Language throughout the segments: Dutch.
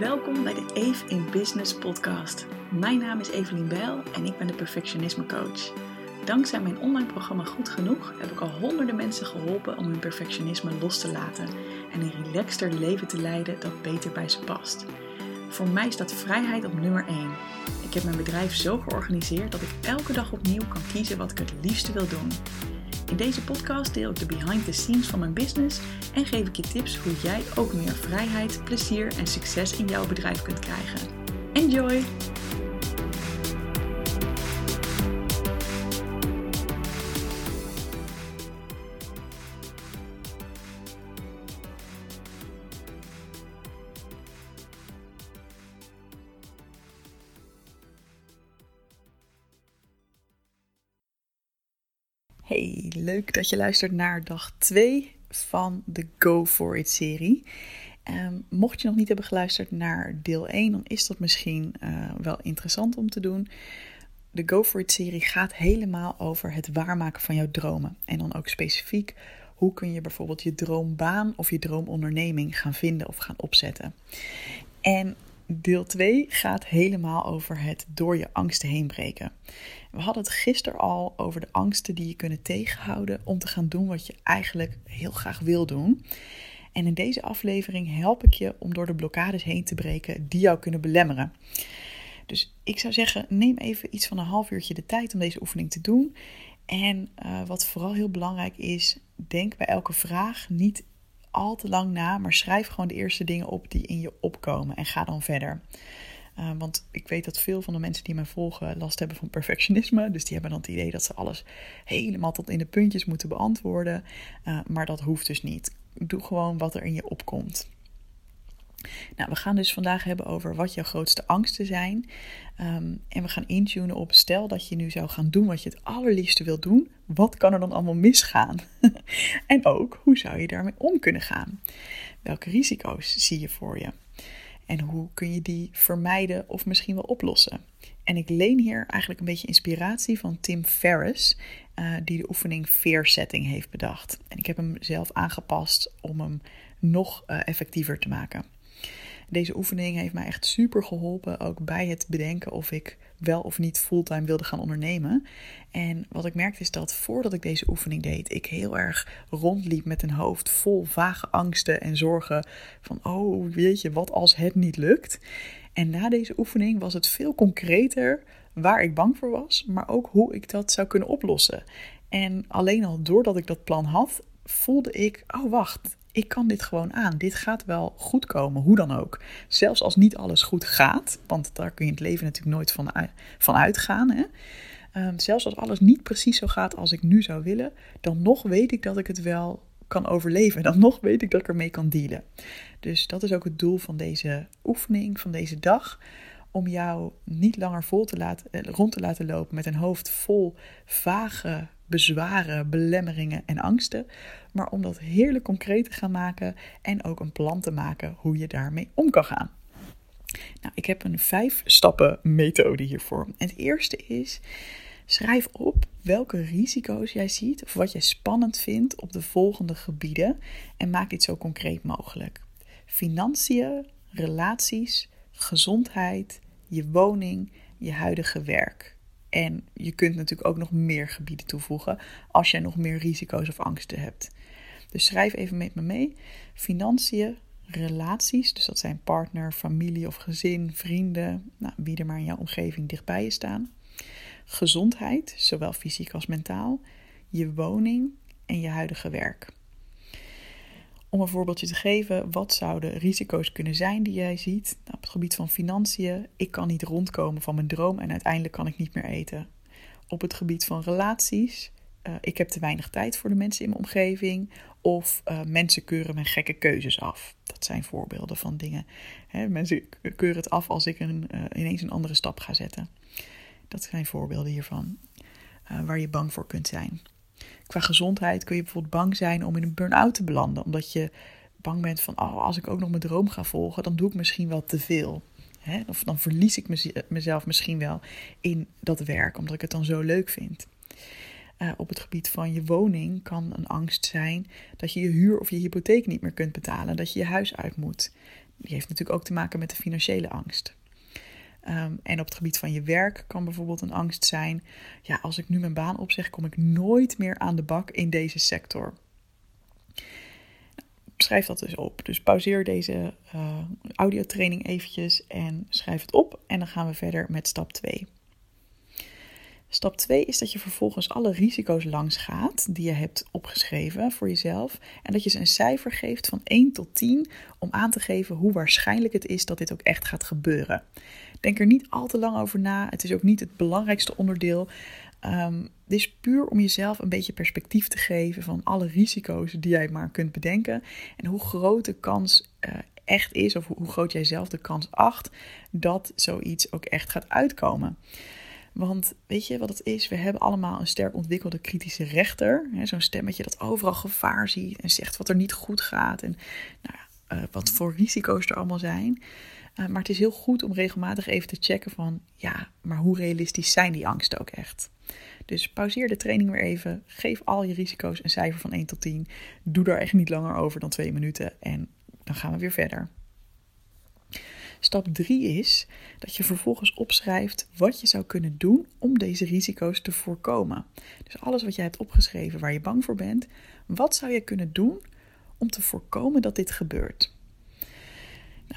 Welkom bij de Eve in Business podcast. Mijn naam is Evelien Bijl en ik ben de perfectionisme coach. Dankzij mijn online programma Goed Genoeg heb ik al honderden mensen geholpen om hun perfectionisme los te laten en een relaxter leven te leiden dat beter bij ze past. Voor mij staat vrijheid op nummer 1. Ik heb mijn bedrijf zo georganiseerd dat ik elke dag opnieuw kan kiezen wat ik het liefste wil doen. In deze podcast deel ik de behind the scenes van mijn business en geef ik je tips hoe jij ook meer vrijheid, plezier en succes in jouw bedrijf kunt krijgen. Enjoy! Hey, leuk dat je luistert naar dag 2 van de Go For It serie. Um, mocht je nog niet hebben geluisterd naar deel 1, dan is dat misschien uh, wel interessant om te doen. De Go For It serie gaat helemaal over het waarmaken van jouw dromen. En dan ook specifiek hoe kun je bijvoorbeeld je droombaan of je droomonderneming gaan vinden of gaan opzetten. En deel 2 gaat helemaal over het door je angsten heen breken. We hadden het gisteren al over de angsten die je kunnen tegenhouden om te gaan doen wat je eigenlijk heel graag wil doen. En in deze aflevering help ik je om door de blokkades heen te breken die jou kunnen belemmeren. Dus ik zou zeggen, neem even iets van een half uurtje de tijd om deze oefening te doen. En uh, wat vooral heel belangrijk is, denk bij elke vraag niet al te lang na, maar schrijf gewoon de eerste dingen op die in je opkomen en ga dan verder. Uh, want ik weet dat veel van de mensen die mij volgen last hebben van perfectionisme. Dus die hebben dan het idee dat ze alles helemaal tot in de puntjes moeten beantwoorden. Uh, maar dat hoeft dus niet. Doe gewoon wat er in je opkomt. Nou, we gaan dus vandaag hebben over wat jouw grootste angsten zijn. Um, en we gaan intunen op, stel dat je nu zou gaan doen wat je het allerliefste wil doen. Wat kan er dan allemaal misgaan? en ook, hoe zou je daarmee om kunnen gaan? Welke risico's zie je voor je? En hoe kun je die vermijden of misschien wel oplossen? En ik leen hier eigenlijk een beetje inspiratie van Tim Ferriss, uh, die de oefening Fear Setting heeft bedacht. En ik heb hem zelf aangepast om hem nog uh, effectiever te maken. Deze oefening heeft mij echt super geholpen, ook bij het bedenken of ik wel of niet fulltime wilde gaan ondernemen. En wat ik merkte is dat voordat ik deze oefening deed, ik heel erg rondliep met een hoofd vol vage angsten en zorgen van, oh weet je, wat als het niet lukt? En na deze oefening was het veel concreter waar ik bang voor was, maar ook hoe ik dat zou kunnen oplossen. En alleen al doordat ik dat plan had, voelde ik, oh wacht, ik kan dit gewoon aan. Dit gaat wel goed komen, hoe dan ook. Zelfs als niet alles goed gaat, want daar kun je in het leven natuurlijk nooit van, van uitgaan. Hè? Um, zelfs als alles niet precies zo gaat als ik nu zou willen, dan nog weet ik dat ik het wel kan overleven. Dan nog weet ik dat ik ermee kan dealen. Dus dat is ook het doel van deze oefening, van deze dag. Om jou niet langer vol te laten, eh, rond te laten lopen met een hoofd vol vage bezwaren, belemmeringen en angsten, maar om dat heerlijk concreet te gaan maken en ook een plan te maken hoe je daarmee om kan gaan. Nou, ik heb een vijf stappen methode hiervoor. Het eerste is, schrijf op welke risico's jij ziet of wat jij spannend vindt op de volgende gebieden en maak dit zo concreet mogelijk. Financiën, relaties, gezondheid, je woning, je huidige werk. En je kunt natuurlijk ook nog meer gebieden toevoegen als jij nog meer risico's of angsten hebt. Dus schrijf even met me mee. Financiën, relaties, dus dat zijn partner, familie of gezin, vrienden, nou, wie er maar in jouw omgeving dichtbij je staan. Gezondheid, zowel fysiek als mentaal. Je woning en je huidige werk. Om een voorbeeldje te geven, wat zouden risico's kunnen zijn die jij ziet? Op het gebied van financiën, ik kan niet rondkomen van mijn droom en uiteindelijk kan ik niet meer eten. Op het gebied van relaties, uh, ik heb te weinig tijd voor de mensen in mijn omgeving. Of uh, mensen keuren mijn gekke keuzes af. Dat zijn voorbeelden van dingen. Hè, mensen keuren het af als ik een, uh, ineens een andere stap ga zetten. Dat zijn voorbeelden hiervan waar je bang voor kunt zijn. Qua gezondheid kun je bijvoorbeeld bang zijn om in een burn-out te belanden. Omdat je bang bent van, oh, als ik ook nog mijn droom ga volgen, dan doe ik misschien wel te veel. Hè? Of dan verlies ik mezelf misschien wel in dat werk, omdat ik het dan zo leuk vind. Uh, op het gebied van je woning kan een angst zijn dat je je huur of je hypotheek niet meer kunt betalen, dat je je huis uit moet. die heeft natuurlijk ook te maken met de financiële angst. Ehm, en op het gebied van je werk kan bijvoorbeeld een angst zijn: ja, als ik nu mijn baan opzeg, kom ik nooit meer aan de bak in deze sector. Schrijf dat dus op. Dus pauzeer deze uh, audiotraining eventjes en schrijf het op. En dan gaan we verder met stap 2. Stap 2 is dat je vervolgens alle risico's langs gaat die je hebt opgeschreven voor jezelf. En dat je ze een cijfer geeft van 1 tot 10 om aan te geven hoe waarschijnlijk het is dat dit ook echt gaat gebeuren. Denk er niet al te lang over na. Het is ook niet het belangrijkste onderdeel. Um, het is puur om jezelf een beetje perspectief te geven van alle risico's die jij maar kunt bedenken. En hoe groot de kans uh, echt is, of hoe groot jij zelf de kans acht, dat zoiets ook echt gaat uitkomen. Want weet je wat het is? We hebben allemaal een sterk ontwikkelde kritische rechter. Zo'n stemmetje dat overal gevaar ziet en zegt wat er niet goed gaat. En nou uh, wat voor risico's er allemaal zijn. Uh, maar het is heel goed om regelmatig even te checken van... ja, maar hoe realistisch zijn die angsten ook echt? Dus pauzeer de training weer even. Geef al je risico's een cijfer van 1 tot 10. Doe daar echt niet langer over dan 2 minuten. En dan gaan we weer verder. Stap 3 is dat je vervolgens opschrijft wat je zou kunnen doen om deze risico's te voorkomen. Dus alles wat jij hebt opgeschreven waar je bang voor bent, wat zou je kunnen doen om te voorkomen dat dit gebeurt?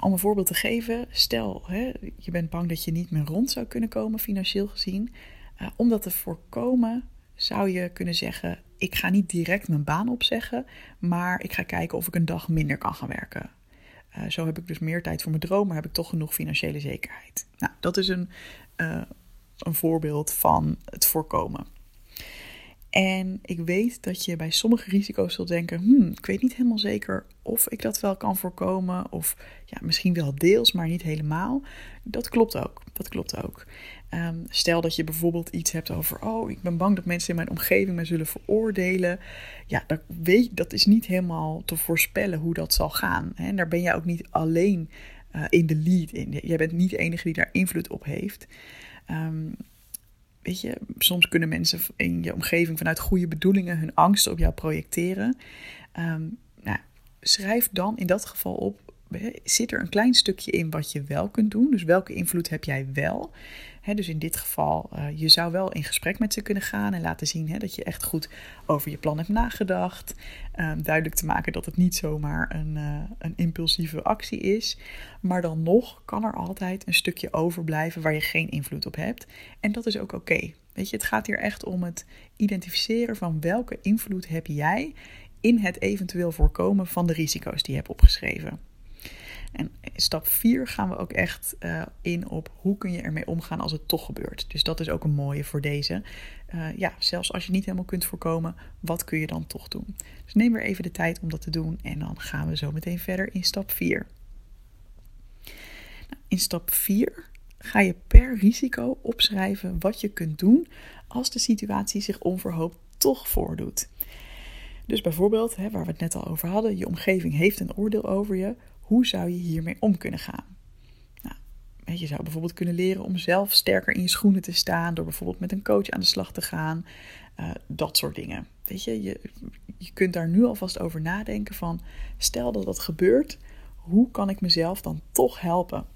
Om een voorbeeld te geven, stel hè, je bent bang dat je niet meer rond zou kunnen komen financieel gezien. Uh, om dat te voorkomen zou je kunnen zeggen: ik ga niet direct mijn baan opzeggen, maar ik ga kijken of ik een dag minder kan gaan werken. Uh, zo heb ik dus meer tijd voor mijn droom, maar heb ik toch genoeg financiële zekerheid. Nou, dat is een, uh, een voorbeeld van het voorkomen. En ik weet dat je bij sommige risico's zult denken: hmm, ik weet niet helemaal zeker of ik dat wel kan voorkomen. Of ja, misschien wel deels, maar niet helemaal. Dat klopt ook. Dat klopt ook. Um, stel dat je bijvoorbeeld iets hebt over: oh, ik ben bang dat mensen in mijn omgeving mij zullen veroordelen. Ja, dat, weet, dat is niet helemaal te voorspellen hoe dat zal gaan. Hè? En daar ben jij ook niet alleen uh, in de lead in. Jij bent niet de enige die daar invloed op heeft. Um, soms kunnen mensen in je omgeving vanuit goede bedoelingen hun angsten op jou projecteren. Um, nou, schrijf dan in dat geval op zit er een klein stukje in wat je wel kunt doen. Dus welke invloed heb jij wel? dus in dit geval, uh, je zou wel in gesprek met ze kunnen gaan en laten zien dat je echt goed over je plan hebt nagedacht. Um, duidelijk te maken dat het niet zomaar een, uh, een impulsieve actie is. Maar dan nog kan er altijd een stukje overblijven waar je geen invloed op hebt. En dat is ook oké. Weet je, het gaat hier echt om het identificeren van welke invloed heb jij in het eventueel voorkomen van de risico's die je hebt opgeschreven. En stap 4 gaan we ook echt uh, in op hoe kun je ermee omgaan als het toch gebeurt. Dus dat is ook een mooie voor deze. Uh, ja, zelfs als je niet helemaal kunt voorkomen, wat kun je dan toch doen? Dus neem weer even de tijd om dat te doen en dan gaan we zo meteen verder in stap 4. Nou, in stap 4 ga je per risico opschrijven wat je kunt doen als de situatie zich onverhoopt toch voordoet. Dus bijvoorbeeld, hè, waar we het net al over hadden, je omgeving heeft een oordeel over je. Hoe zou je hiermee om kunnen gaan? Nou, je zou bijvoorbeeld kunnen leren om zelf sterker in je schoenen te staan door bijvoorbeeld met een coach aan de slag te gaan. Uh, dat soort dingen. Weet je, je, je kunt daar nu alvast over nadenken van, stel dat dat gebeurt, hoe kan ik mezelf dan toch helpen?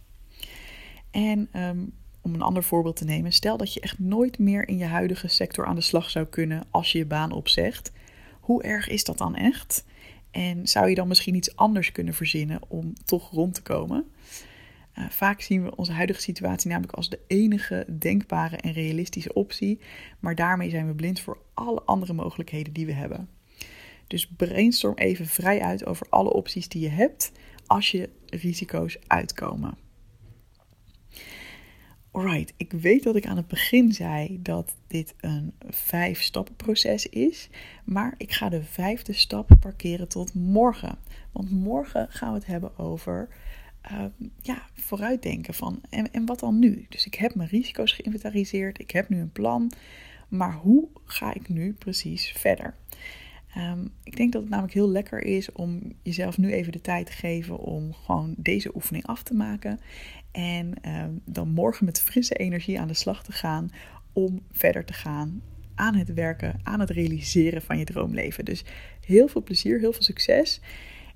En um, om een ander voorbeeld te nemen, stel dat je echt nooit meer in je huidige sector aan de slag zou kunnen als je je baan opzegt. Hoe erg is dat dan echt? En zou je dan misschien iets anders kunnen verzinnen om toch rond te komen? Uh, vaak zien we onze huidige situatie namelijk als de enige denkbare en realistische optie, maar daarmee zijn we blind voor alle andere mogelijkheden die we hebben. Dus brainstorm even vrij uit over alle opties die je hebt als je risico's uitkomen. Alright, ik weet dat ik aan het begin zei dat dit een vijf stappen proces is, maar ik ga de vijfde stap parkeren tot morgen. Want morgen gaan we het hebben over uh, ja, vooruitdenken van en, en wat dan nu? Dus ik heb mijn risico's geïnventariseerd, ik heb nu een plan, maar hoe ga ik nu precies verder? Um, ik denk dat het namelijk heel lekker is om jezelf nu even de tijd te geven om gewoon deze oefening af te maken. En um, dan morgen met frisse energie aan de slag te gaan om verder te gaan aan het werken, aan het realiseren van je droomleven. Dus heel veel plezier, heel veel succes.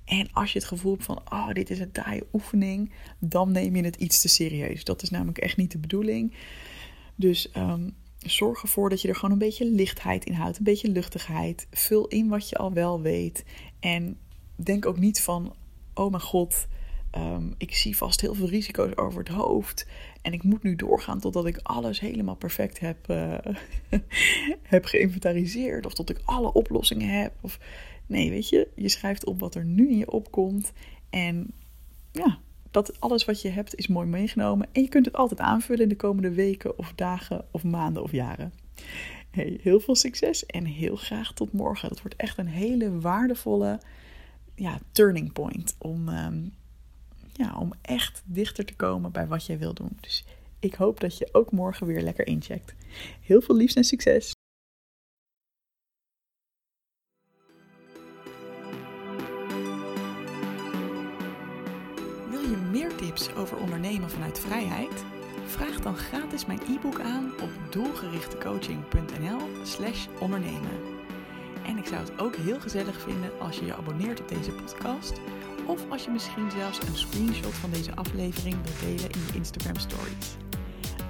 En als je het gevoel hebt van, oh, dit is een taaie oefening, dan neem je het iets te serieus. Dat is namelijk echt niet de bedoeling. Dus um, zorg ervoor dat je er gewoon een beetje lichtheid in houdt, een beetje luchtigheid. Vul in wat je al wel weet. En denk ook niet van, oh mijn god, um, ik zie vast heel veel risico's over het hoofd. En ik moet nu doorgaan totdat ik alles helemaal perfect heb, uh, heb geïnventariseerd. Of tot ik alle oplossingen heb. Of nee, weet je, je schrijft op wat er nu in je opkomt. En ja, dat alles wat je hebt is mooi meegenomen. En je kunt het altijd aanvullen in de komende weken of dagen of maanden of jaren. Hey, heel veel succes en heel graag tot morgen. Dat wordt echt een hele waardevolle ja, turning point om, um, ja, om echt dichter te komen bij wat jij wil doen. Dus ik hoop dat je ook morgen weer lekker incheckt. Heel veel liefs en succes! Ondernemen vanuit vrijheid? Vraag dan gratis mijn e-book aan op doelgerichtecoaching.nl/slash ondernemen. En ik zou het ook heel gezellig vinden als je je abonneert op deze podcast. Of als je misschien zelfs een screenshot van deze aflevering wilt delen in je Instagram stories.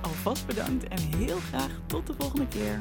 Alvast bedankt en heel graag tot de volgende keer.